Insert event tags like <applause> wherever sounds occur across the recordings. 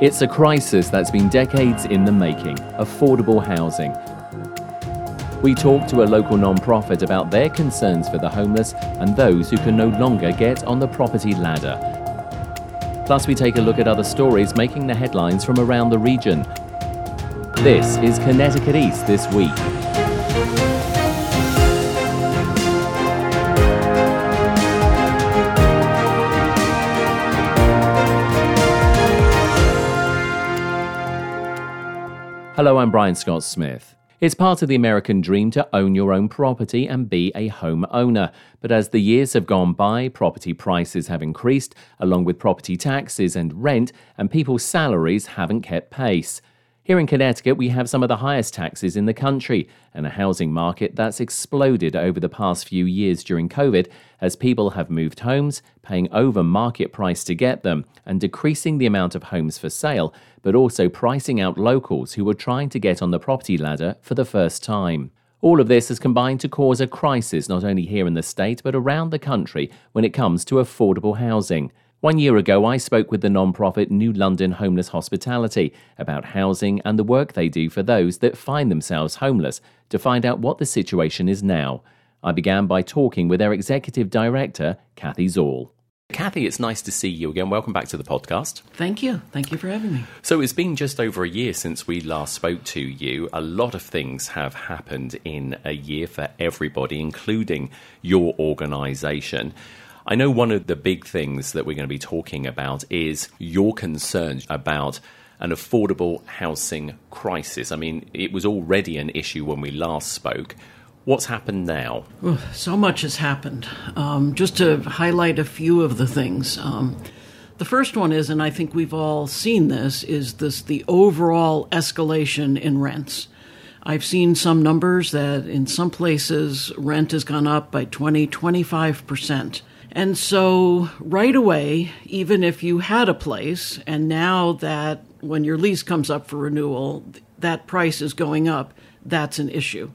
It's a crisis that's been decades in the making affordable housing. We talk to a local non-profit about their concerns for the homeless and those who can no longer get on the property ladder. Plus, we take a look at other stories making the headlines from around the region. This is Connecticut East This Week. Hello, I'm Brian Scott Smith. It's part of the American dream to own your own property and be a home owner. But as the years have gone by, property prices have increased, along with property taxes and rent, and people's salaries haven't kept pace. Here in Connecticut, we have some of the highest taxes in the country and a housing market that's exploded over the past few years during COVID as people have moved homes, paying over market price to get them, and decreasing the amount of homes for sale, but also pricing out locals who were trying to get on the property ladder for the first time. All of this has combined to cause a crisis not only here in the state but around the country when it comes to affordable housing. One year ago, I spoke with the non-profit New London Homeless Hospitality about housing and the work they do for those that find themselves homeless to find out what the situation is now. I began by talking with their executive director, Cathy Zall. Cathy, it's nice to see you again. Welcome back to the podcast. Thank you. Thank you for having me. So, it's been just over a year since we last spoke to you. A lot of things have happened in a year for everybody, including your organisation. I know one of the big things that we're going to be talking about is your concerns about an affordable housing crisis. I mean, it was already an issue when we last spoke. What's happened now? so much has happened. Um, just to highlight a few of the things. Um, the first one is, and I think we've all seen this, is this the overall escalation in rents. I've seen some numbers that in some places rent has gone up by 20, 25 percent. And so, right away, even if you had a place, and now that when your lease comes up for renewal, that price is going up, that's an issue.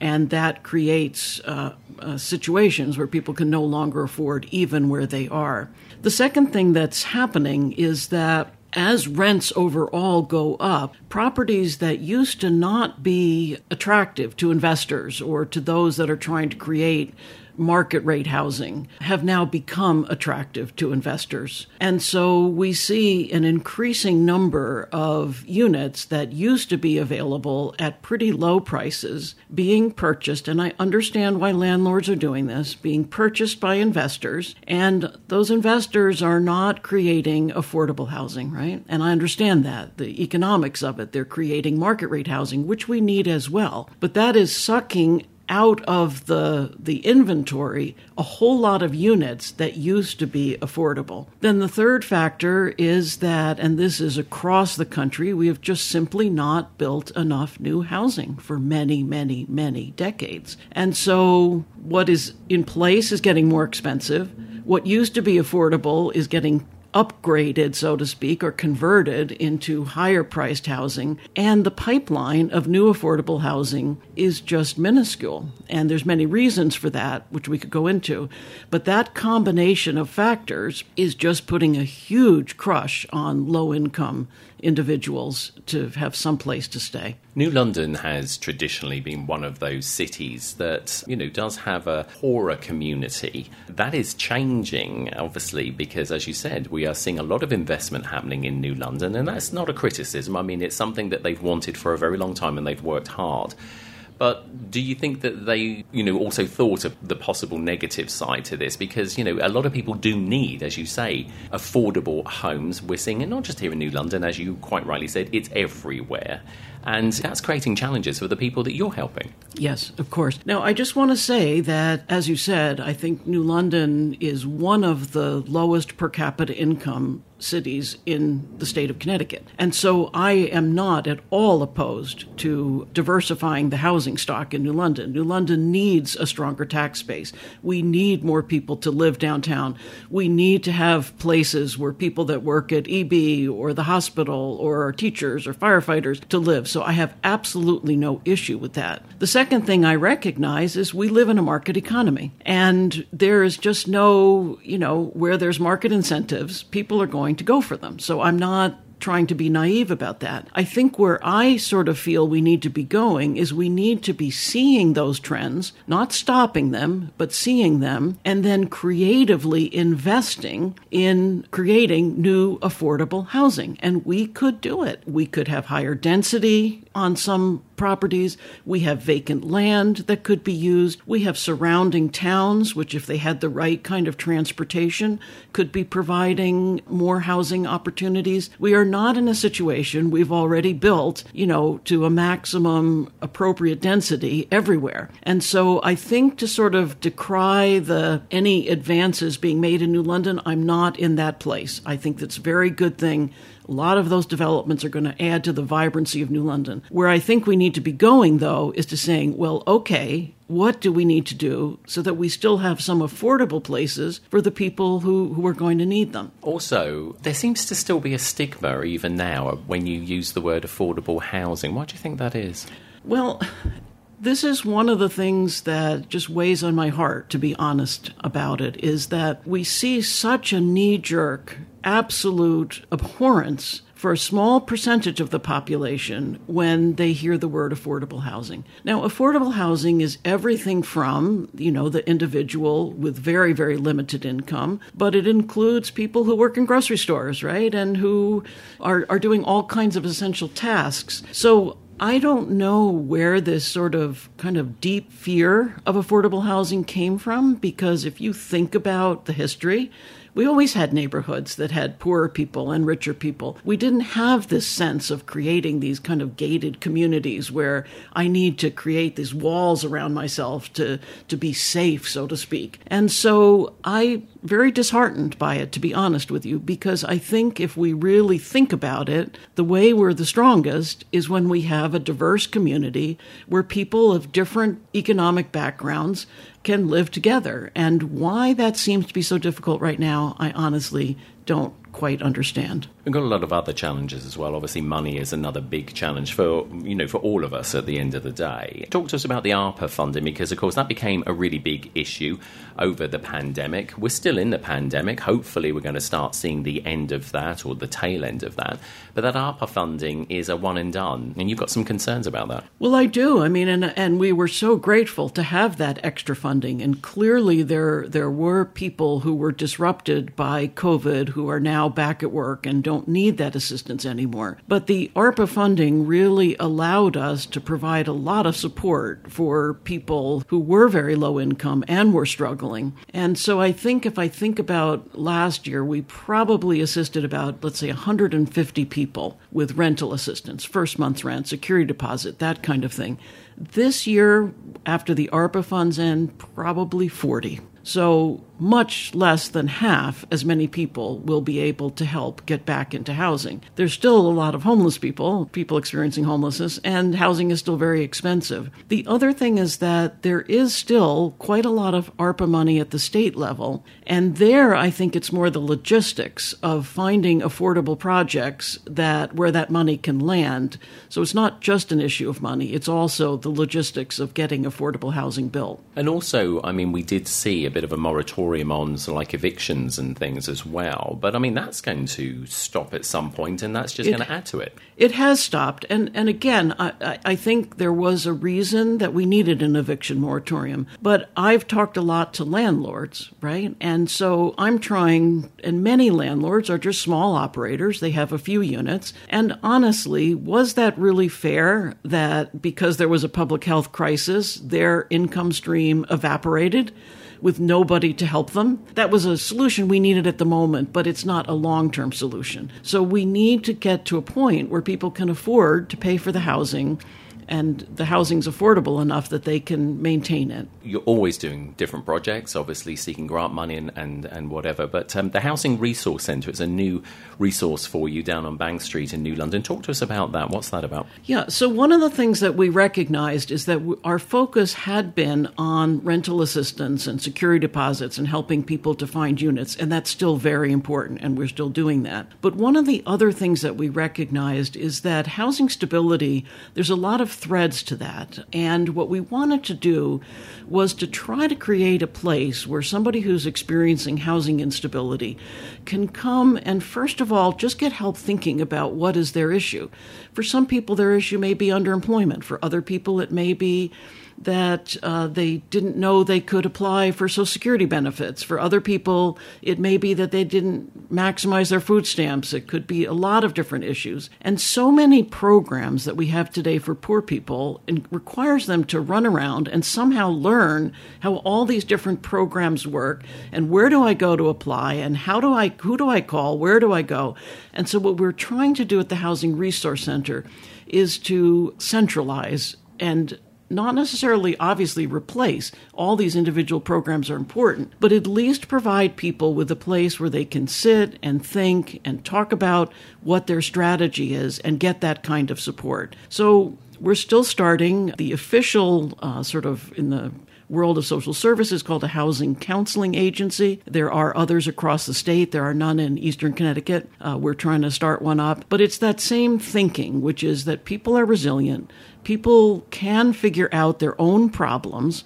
And that creates uh, uh, situations where people can no longer afford even where they are. The second thing that's happening is that as rents overall go up, properties that used to not be attractive to investors or to those that are trying to create market rate housing have now become attractive to investors. And so we see an increasing number of units that used to be available at pretty low prices being purchased. And I understand why landlords are doing this, being purchased by investors. And those investors are not creating affordable housing, right? And I understand that, the economics of it. They're creating market rate housing, which we need as well. But that is sucking out of the the inventory a whole lot of units that used to be affordable. Then the third factor is that and this is across the country we have just simply not built enough new housing for many many many decades. And so what is in place is getting more expensive. What used to be affordable is getting upgraded, so to speak, or converted into higher priced housing. And the pipeline of new affordable housing is just minuscule. And there's many reasons for that, which we could go into. But that combination of factors is just putting a huge crush on low income individuals to have some place to stay. New London has traditionally been one of those cities that, you know, does have a poorer community. That is changing, obviously, because as you said, we are seeing a lot of investment happening in New London, and that's not a criticism. I mean, it's something that they've wanted for a very long time and they've worked hard. But do you think that they, you know, also thought of the possible negative side to this? Because, you know, a lot of people do need, as you say, affordable homes. We're seeing it not just here in New London, as you quite rightly said, it's everywhere. And that's creating challenges for the people that you're helping. Yes, of course. Now, I just want to say that, as you said, I think New London is one of the lowest per capita income cities in the state of Connecticut. And so I am not at all opposed to diversifying the housing stock in New London. New London needs a stronger tax base. We need more people to live downtown. We need to have places where people that work at EB or the hospital or teachers or firefighters to live. So I have absolutely no issue with that. The second thing I recognize is we live in a market economy and there is just no, you know, where there's market incentives, people are going to go for them. So I'm not trying to be naive about that. I think where I sort of feel we need to be going is we need to be seeing those trends, not stopping them, but seeing them, and then creatively investing in creating new affordable housing. And we could do it. We could have higher density on some properties. We have vacant land that could be used. We have surrounding towns, which, if they had the right kind of transportation, could be providing more housing opportunities. We are not in a situation we've already built, you know, to a maximum appropriate density everywhere. And so I think to sort of decry the any advances being made in New London, I'm not in that place. I think that's a very good thing a lot of those developments are going to add to the vibrancy of New London. Where I think we need to be going, though, is to saying, well, okay, what do we need to do so that we still have some affordable places for the people who, who are going to need them? Also, there seems to still be a stigma even now when you use the word affordable housing. Why do you think that is? Well, this is one of the things that just weighs on my heart, to be honest about it, is that we see such a knee jerk absolute abhorrence for a small percentage of the population when they hear the word affordable housing. Now, affordable housing is everything from, you know, the individual with very, very limited income, but it includes people who work in grocery stores, right? And who are, are doing all kinds of essential tasks. So I don't know where this sort of kind of deep fear of affordable housing came from because if you think about the history, we always had neighborhoods that had poorer people and richer people. We didn't have this sense of creating these kind of gated communities where I need to create these walls around myself to, to be safe, so to speak. And so I very disheartened by it, to be honest with you, because I think if we really think about it, the way we're the strongest is when we have a diverse community where people of different economic backgrounds can live together. And why that seems to be so difficult right now, I honestly don't quite understand. We've got a lot of other challenges as well. Obviously, money is another big challenge for you know for all of us at the end of the day. Talk to us about the ARPA funding because, of course, that became a really big issue over the pandemic. We're still in the pandemic. Hopefully, we're going to start seeing the end of that or the tail end of that. But that ARPA funding is a one and done, and you've got some concerns about that. Well, I do. I mean, and and we were so grateful to have that extra funding, and clearly there there were people who were disrupted by COVID who are now back at work and don't need that assistance anymore. But the ARPA funding really allowed us to provide a lot of support for people who were very low income and were struggling. And so I think if I think about last year, we probably assisted about, let's say, 150 people with rental assistance, first month's rent, security deposit, that kind of thing. This year, after the ARPA funds end, probably 40. So much less than half as many people will be able to help get back into housing. There's still a lot of homeless people, people experiencing homelessness, and housing is still very expensive. The other thing is that there is still quite a lot of ARPA money at the state level, and there I think it's more the logistics of finding affordable projects that where that money can land. So it's not just an issue of money, it's also the logistics of getting affordable housing built. And also, I mean, we did see a bit of a moratorium moratorium on like evictions and things as well. But I mean, that's going to stop at some point, and that's just it, going to add to it. It has stopped, and and again, I, I think there was a reason that we needed an eviction moratorium. But I've talked a lot to landlords, right? And so I'm trying, and many landlords are just small operators. They have a few units, and honestly, was that really fair? That because there was a public health crisis, their income stream evaporated? With nobody to help them. That was a solution we needed at the moment, but it's not a long term solution. So we need to get to a point where people can afford to pay for the housing and the housing's affordable enough that they can maintain it. You're always doing different projects, obviously seeking grant money and, and, and whatever, but um, the Housing Resource Centre is a new resource for you down on Bank Street in New London. Talk to us about that. What's that about? Yeah, so one of the things that we recognized is that our focus had been on rental assistance and security deposits and helping people to find units, and that's still very important, and we're still doing that. But one of the other things that we recognized is that housing stability, there's a lot of threads to that. And what we wanted to do was to try to create a place where somebody who's experiencing housing instability can come and, first of all, just get help thinking about what is their issue. For some people, their issue may be underemployment. For other people, it may be that uh, they didn't know they could apply for Social Security benefits. For other people, it may be that they didn't maximize their food stamps. It could be a lot of different issues. And so many programs that we have today for poor people requires them to run around and somehow learn how all these different programs work and where do I go to apply and how do I who do I call, where do I go? And so what we're trying to do at the Housing Resource Center is to centralize and not necessarily obviously replace. All these individual programs are important, but at least provide people with a place where they can sit and think and talk about what their strategy is and get that kind of support. So we're still starting the official uh, sort of in the world of social services called a housing counseling agency. There are others across the state. There are none in eastern Connecticut. Uh, we're trying to start one up. But it's that same thinking, which is that people are resilient people can figure out their own problems,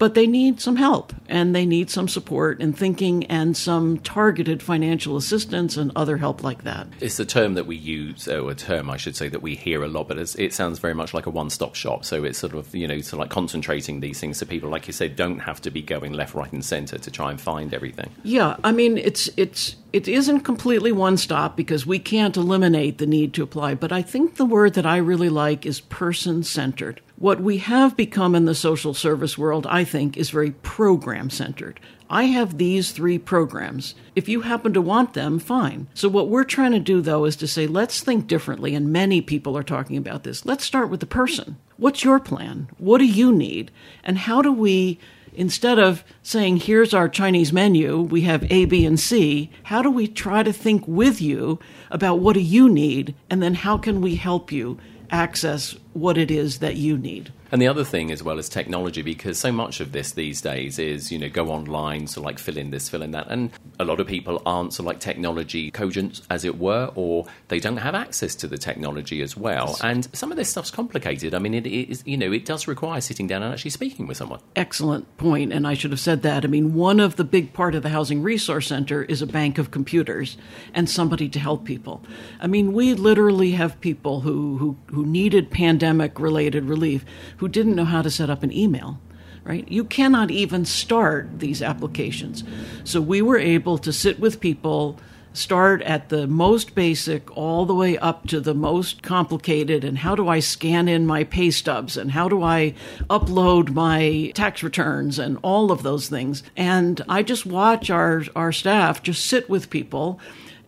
but they need some help and they need some support and thinking and some targeted financial assistance and other help like that. It's a term that we use, or a term I should say that we hear a lot, but it sounds very much like a one-stop shop. So it's sort of you know sort of like concentrating these things so people, like you said, don't have to be going left, right, and centre to try and find everything. Yeah, I mean it's it's it isn't completely one stop because we can't eliminate the need to apply, but I think the word that I really like is person centered. What we have become in the social service world, I think, is very program centered. I have these three programs. If you happen to want them, fine. So, what we're trying to do, though, is to say, let's think differently. And many people are talking about this. Let's start with the person. What's your plan? What do you need? And how do we instead of saying, here's our Chinese menu, we have A, B, and C, how do we try to think with you about what do you need and then how can we help you access what it is that you need? And the other thing as well is technology, because so much of this these days is, you know, go online, so like fill in this, fill in that. And a lot of people aren't so like technology cogent, as it were, or they don't have access to the technology as well. And some of this stuff's complicated. I mean, it is, you know, it does require sitting down and actually speaking with someone. Excellent point, and I should have said that. I mean, one of the big part of the Housing Resource Center is a bank of computers and somebody to help people. I mean, we literally have people who, who, who needed pandemic related relief who didn't know how to set up an email right? You cannot even start these applications. So we were able to sit with people, start at the most basic all the way up to the most complicated and how do I scan in my pay stubs and how do I upload my tax returns and all of those things. And I just watch our our staff just sit with people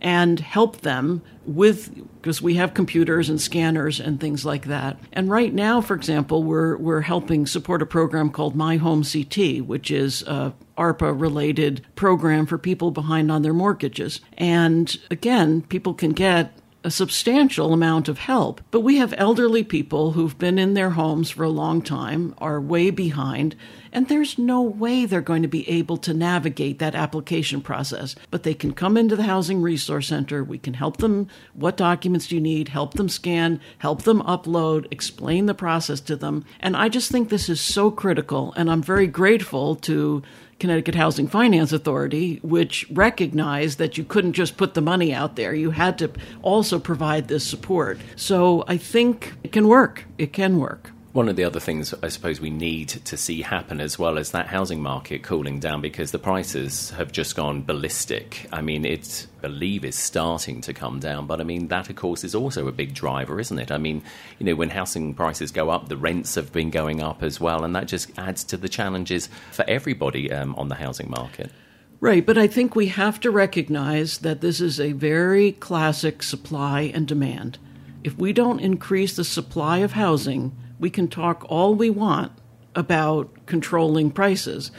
and help them with because we have computers and scanners and things like that. And right now, for example, we're we're helping support a program called My Home CT, which is a ARPA related program for people behind on their mortgages. And again, people can get a substantial amount of help. But we have elderly people who've been in their homes for a long time, are way behind, and there's no way they're going to be able to navigate that application process. But they can come into the Housing Resource Center. We can help them. What documents do you need? Help them scan, help them upload, explain the process to them. And I just think this is so critical. And I'm very grateful to Connecticut Housing Finance Authority, which recognized that you couldn't just put the money out there. You had to also provide this support. So I think it can work. It can work. One of the other things I suppose we need to see happen as well as that housing market cooling down because the prices have just gone ballistic. I mean, it's I believe is starting to come down, but I mean that of course is also a big driver, isn't it? I mean, you know, when housing prices go up, the rents have been going up as well, and that just adds to the challenges for everybody um, on the housing market. Right, but I think we have to recognize that this is a very classic supply and demand. If we don't increase the supply of housing, we can talk all we want about controlling prices.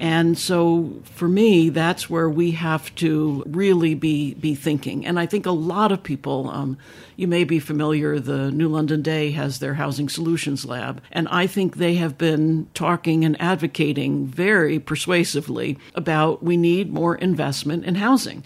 And so for me, that's where we have to really be, be thinking. And I think a lot of people, um, you may be familiar, the New London Day has their Housing Solutions Lab. And I think they have been talking and advocating very persuasively about we need more investment in housing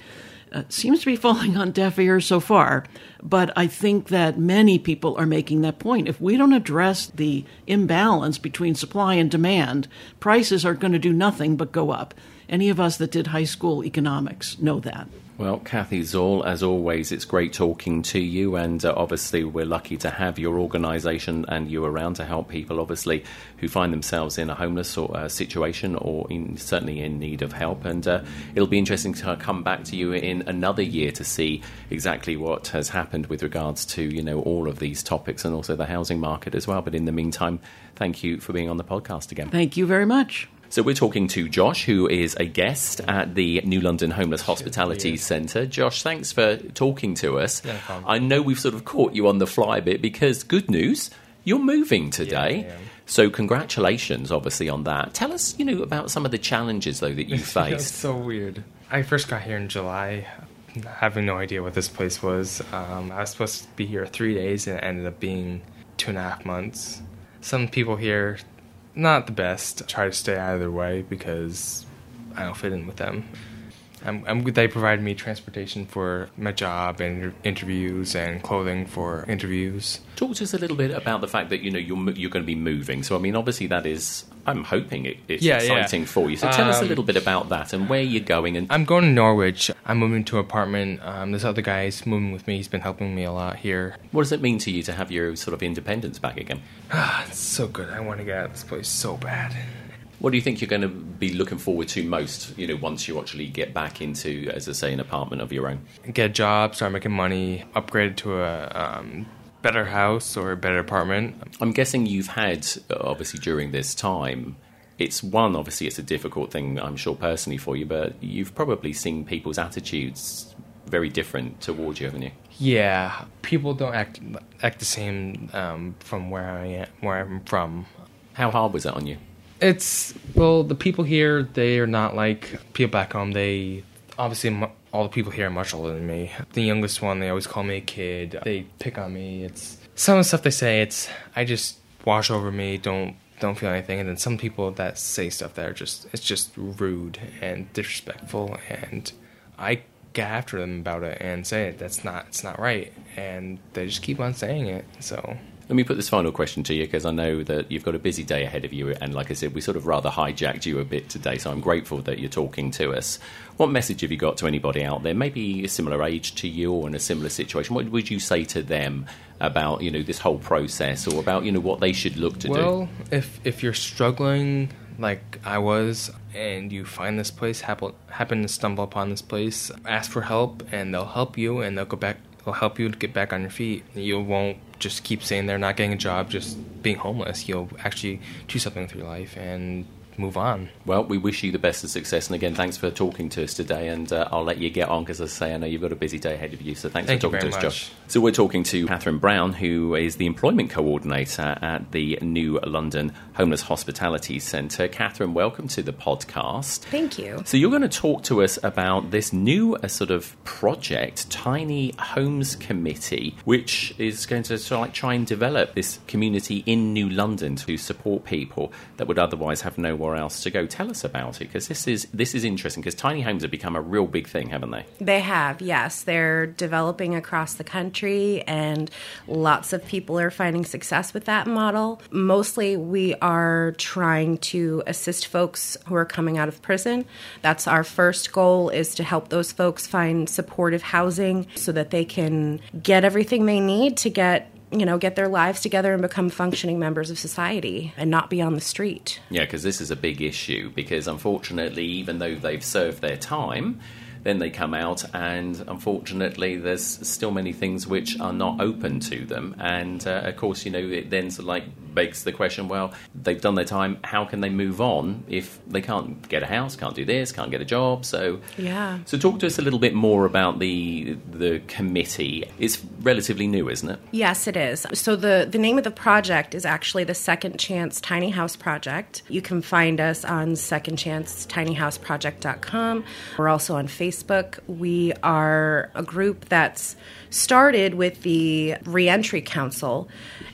uh, seems to be falling on deaf ears so far. But I think that many people are making that point. If we don't address the imbalance between supply and demand, prices are going to do nothing but go up. Any of us that did high school economics know that. Well, Cathy Zall, as always, it's great talking to you, and uh, obviously, we're lucky to have your organisation and you around to help people, obviously, who find themselves in a homeless or, uh, situation or in, certainly in need of help. And uh, it'll be interesting to come back to you in another year to see exactly what has happened with regards to you know all of these topics and also the housing market as well. But in the meantime, thank you for being on the podcast again. Thank you very much. So we're talking to Josh, who is a guest at the New London Homeless Hospitality yeah. Centre. Josh, thanks for talking to us. No I know we've sort of caught you on the fly a bit because good news, you're moving today. Yeah, so congratulations, obviously, on that. Tell us, you know, about some of the challenges though that you <laughs> faced. it's so weird. I first got here in July, having no idea what this place was. Um, I was supposed to be here three days, and it ended up being two and a half months. Some people here not the best. Try to stay out of their way because I don't fit in with them. I'm, I'm, they provide me transportation for my job and interviews and clothing for interviews. Talk to us a little bit about the fact that you know you're you're going to be moving. So I mean, obviously that is I'm hoping it, it's yeah, exciting yeah. for you. So tell um, us a um, little bit about that and where you're going. And I'm going to Norwich. I'm moving to an apartment. Um, this other guy's moving with me. He's been helping me a lot here. What does it mean to you to have your sort of independence back again? Ah, <sighs> it's so good. I want to get out of this place so bad. What do you think you're going to be looking forward to most? You know, once you actually get back into, as I say, an apartment of your own. Get a job, start making money, upgrade to a um, better house or a better apartment. I'm guessing you've had, obviously, during this time. It's one, obviously, it's a difficult thing, I'm sure, personally for you, but you've probably seen people's attitudes very different towards you, haven't you? Yeah, people don't act act the same um, from where I am, where I'm from. How hard was that on you? It's well, the people here they are not like people back home. They obviously all the people here are much older than me. The youngest one, they always call me a kid. They pick on me. It's some of the stuff they say. It's I just wash over me. Don't don't feel anything. And then some people that say stuff that are just it's just rude and disrespectful. And I get after them about it and say it. That's not it's not right. And they just keep on saying it. So let me put this final question to you because I know that you've got a busy day ahead of you. And like I said, we sort of rather hijacked you a bit today. So I'm grateful that you're talking to us. What message have you got to anybody out there, maybe a similar age to you or in a similar situation? What would you say to them about, you know, this whole process or about, you know, what they should look to well, do? Well, if, if you're struggling like I was, and you find this place, happen, happen to stumble upon this place, ask for help, and they'll help you, and they'll go back will help you get back on your feet. You won't just keep saying they're not getting a job, just being homeless. You'll actually do something with your life and move on. Well, we wish you the best of success. And again, thanks for talking to us today. And uh, I'll let you get on because, as I say, I know you've got a busy day ahead of you. So thanks Thank for talking to us, much. Josh. So we're talking to Catherine Brown, who is the employment coordinator at the New London Homeless Hospitality Centre. Catherine, welcome to the podcast. Thank you. So you're going to talk to us about this new uh, sort of project, Tiny Homes Committee, which is going to sort of like try and develop this community in New London to support people that would otherwise have no nowhere else to go. Tell us about it because this is this is interesting because tiny homes have become a real big thing, haven't they? They have, yes. They're developing across the country, and lots of people are finding success with that model. Mostly, we are trying to assist folks who are coming out of prison. That's our first goal is to help those folks find supportive housing so that they can get everything they need to get you know, get their lives together and become functioning members of society and not be on the street. Yeah, because this is a big issue. Because unfortunately, even though they've served their time, then they come out, and unfortunately, there's still many things which are not open to them. And uh, of course, you know, it then like begs the question well, they've done their time, how can they move on if they can't get a house, can't do this, can't get a job? So, yeah. So, talk to us a little bit more about the the committee. It's relatively new, isn't it? Yes, it is. So, the, the name of the project is actually the Second Chance Tiny House Project. You can find us on secondchancetinyhouseproject.com. We're also on Facebook. We are a group that's started with the Reentry Council,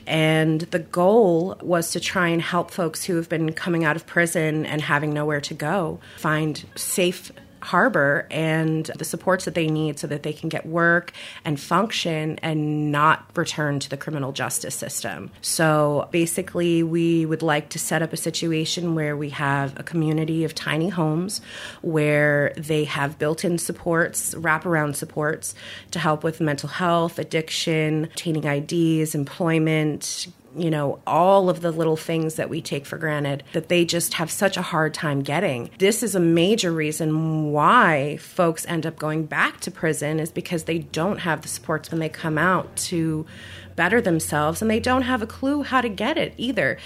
and the goal was to try and help folks who have been coming out of prison and having nowhere to go find safe harbor and the supports that they need so that they can get work and function and not return to the criminal justice system. So basically, we would like to set up a situation where we have a community of tiny homes where they have built in supports, wraparound supports to help with mental health, addiction, obtaining IDs, employment, you know, all of the little things that we take for granted that they just have such a hard time getting. This is a major reason why folks end up going back to prison is because they don't have the supports when they come out to better themselves and they don't have a clue how to get it either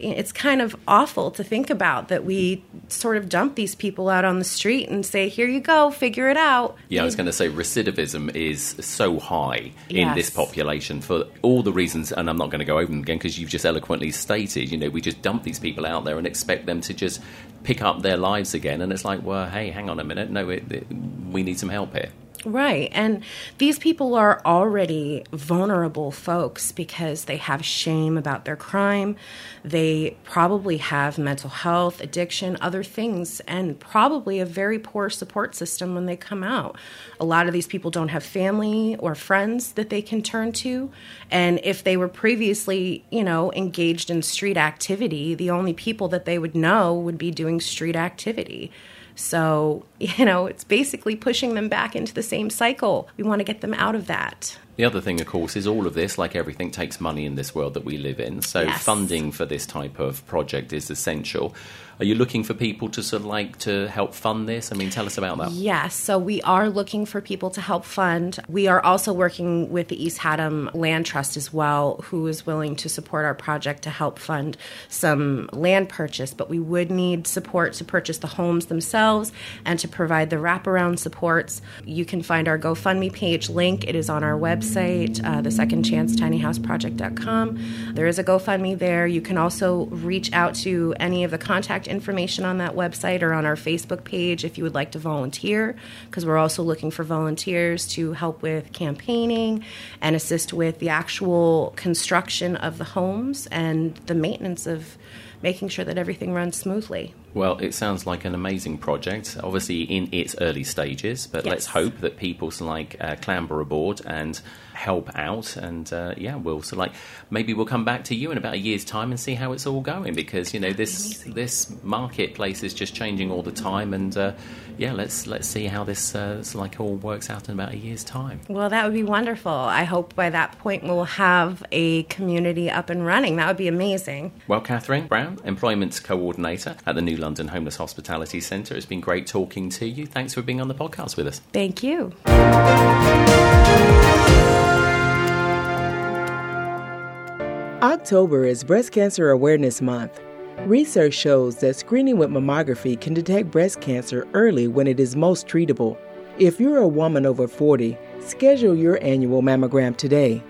it's kind of awful to think about that we sort of dump these people out on the street and say, "Here you go, figure it out." Yeah, I was going to say recidivism is so high in yes. this population for all the reasons, and I'm not going to go over them again because you've just eloquently stated. You know, we just dump these people out there and expect them to just pick up their lives again, and it's like, well, hey, hang on a minute, no, it, it, we need some help here. Right. And these people are already vulnerable folks because they have shame about their crime. They probably have mental health, addiction, other things, and probably a very poor support system when they come out. A lot of these people don't have family or friends that they can turn to. And if they were previously, you know, engaged in street activity, the only people that they would know would be doing street activity. So, <laughs> you know, it's basically pushing them back into the same cycle. We want to get them out of that. The other thing, of course, is all of this, like everything, takes money in this world that we live in. So, yes. funding for this type of project is essential. Are you looking for people to sort of like to help fund this? I mean, tell us about that. Yes, so we are looking for people to help fund. We are also working with the East Haddam Land Trust as well, who is willing to support our project to help fund some land purchase. But we would need support to purchase the homes themselves and to provide the wraparound supports. You can find our GoFundMe page link. It is on our website, uh, the Second Chance. There is a GoFundMe there. You can also reach out to any of the contact information on that website or on our Facebook page if you would like to volunteer, because we're also looking for volunteers to help with campaigning and assist with the actual construction of the homes and the maintenance of making sure that everything runs smoothly. Well, it sounds like an amazing project, obviously in its early stages, but yes. let's hope that people like uh, clamber aboard and help out. And uh, yeah, we'll so like maybe we'll come back to you in about a year's time and see how it's all going because you know this this marketplace is just changing all the time. And uh, yeah, let's let's see how this uh, like all works out in about a year's time. Well, that would be wonderful. I hope by that point we'll have a community up and running. That would be amazing. Well, Catherine Brown, employment coordinator at the New London Homeless Hospitality Centre, it's been great talking to you. Thanks for being on the podcast with us. Thank you. October is Breast Cancer Awareness Month. Research shows that screening with mammography can detect breast cancer early when it is most treatable. If you're a woman over 40, schedule your annual mammogram today.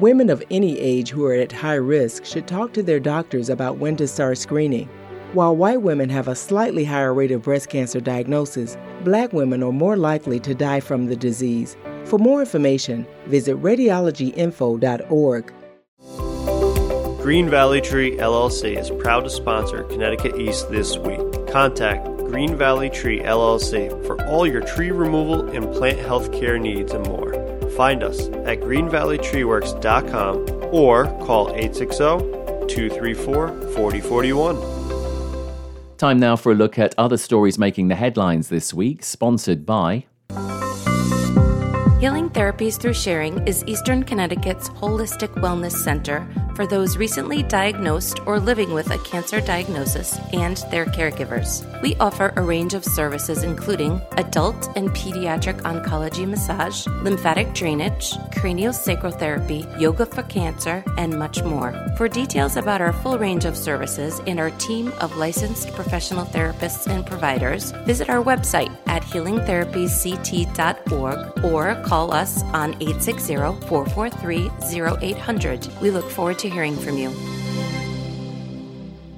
Women of any age who are at high risk should talk to their doctors about when to start screening. While white women have a slightly higher rate of breast cancer diagnosis, black women are more likely to die from the disease. For more information, visit radiologyinfo.org. Green Valley Tree LLC is proud to sponsor Connecticut East this week. Contact Green Valley Tree LLC for all your tree removal and plant health care needs and more. Find us at greenvalleytreeworks.com or call 860 234 4041. Time now for a look at other stories making the headlines this week, sponsored by Healing Therapies Through Sharing is Eastern Connecticut's holistic wellness center for those recently diagnosed or living with a cancer diagnosis and their caregivers. We offer a range of services including adult and pediatric oncology massage, lymphatic drainage, craniosacral therapy, yoga for cancer, and much more. For details about our full range of services and our team of licensed professional therapists and providers, visit our website at healingtherapiesct.org or call us on 860 443 0800. We look forward to hearing from you.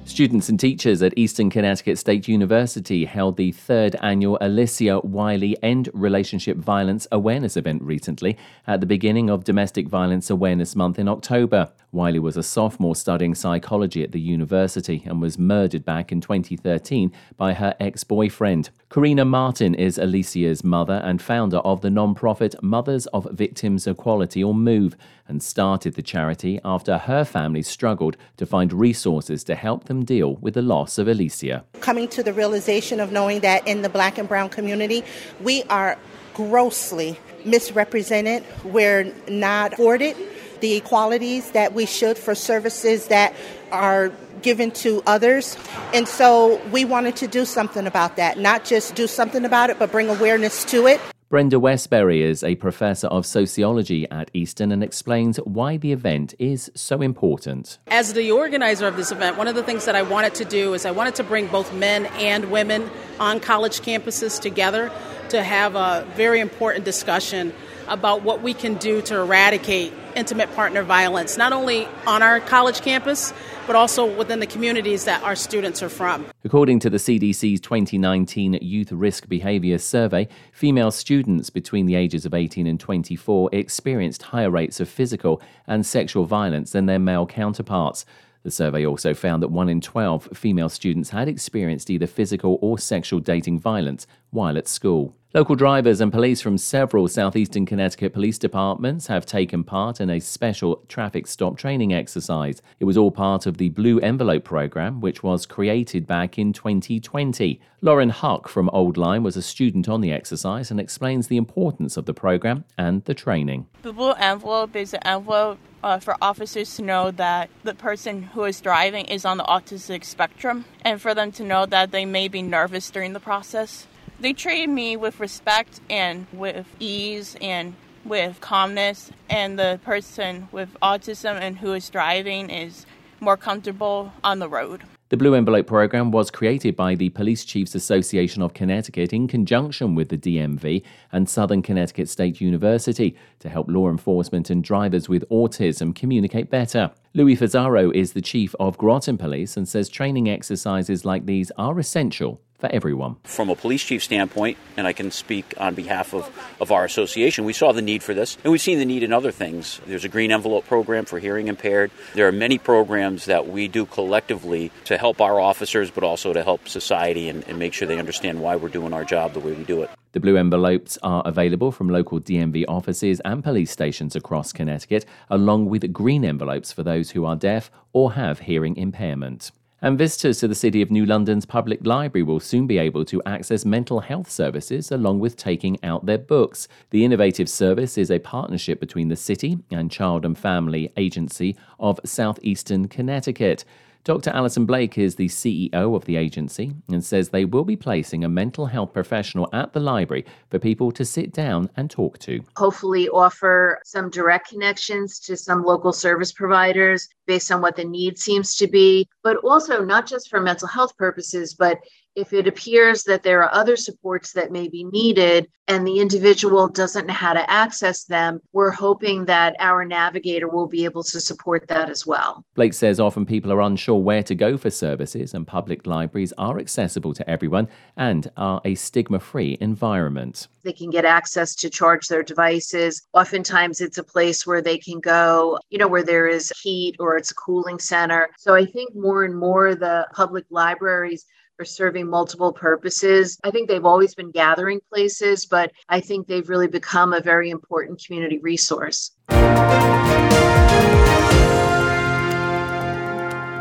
Students and teachers at Eastern Connecticut State University held the third annual Alyssiah Wiley End Relationship Violence Awareness event recently at the beginning of Domestic Violence Awareness Month in October. Wiley was a sophomore studying psychology at the university and was murdered back in 2013 by her ex boyfriend. Karina Martin is Alyssiah's mother and founder of the non-profit Mothers of Victims Equality or MOVE and started the charity after her family struggled to find resources to help them deal with the loss of Alyssiah. Coming to the realization of knowing that in the black and brown community, we are grossly misrepresented. We're not afforded the equalities that we should for services that are given to others. And so we wanted to do something about that, not just do something about it, but bring awareness to it. Brenda Westbury is a professor of sociology at Eastern and explains why the event is so important. As the organizer of this event, one of the things that I wanted to do is I wanted to bring both men and women on college campuses together to have a very important discussion about what we can do to eradicate intimate partner violence, not only on our college campus, but also within the communities that our students are from. According to the CDC's 2019 Youth Risk Behavior Survey, female students between the ages of 18 and 24 experienced higher rates of physical and sexual violence than their male counterparts. The survey also found that 1 in 12 female students had experienced either physical or sexual dating violence while at school. Local drivers and police from several southeastern Connecticut police departments have taken part in a special traffic stop training exercise. It was all part of the Blue Envelope program, which was created back in 2020. Lauren Huck from Old Lyme was a student on the exercise and explains the importance of the program and the training. The Blue Envelope is an envelope uh, for officers to know that the person who is driving is on the autistic spectrum and for them to know that they may be nervous during the process. They treated me with respect and with ease and with calmness, and the person with autism and who is driving is more comfortable on the road. The Blue Envelope program was created by the Police Chiefs Association of Connecticut in conjunction with the DMV and Southern Connecticut State University to help law enforcement and drivers with autism communicate better. Louis Fusaro is the chief of Groton Police and says training exercises like these are essential for everyone. From a police chief standpoint, and I can speak on behalf of, of our association, we saw the need for this, and we've seen the need in other things. There's a green envelope program for hearing impaired. There are many programs that we do collectively to help our officers, but also to help society and, and make sure they understand why we're doing our job the way we do it. The blue envelopes are available from local DMV offices and police stations across Connecticut, along with green envelopes for those who are deaf or have hearing impairment. And visitors to the City of New London's public library will soon be able to access mental health services along with taking out their books. The innovative service is a partnership between the city and Child and Family Agency of Southeastern Connecticut. Dr. Alison Blake is the CEO of the agency and says they will be placing a mental health professional at the library for people to sit down and talk to. Hopefully, offer some direct connections to some local service providers based on what the need seems to be, but also not just for mental health purposes, but if it appears that there are other supports that may be needed and the individual doesn't know how to access them, we're hoping that our navigator will be able to support that as well. Blake says often people are unsure where to go for services, and public libraries are accessible to everyone and are a stigma free environment. They can get access to charge their devices. Oftentimes, it's a place where they can go, you know, where there is heat or it's a cooling center. So I think more and more the public libraries are serving multiple purposes. I think they've always been gathering places, but I think they've really become a very important community resource.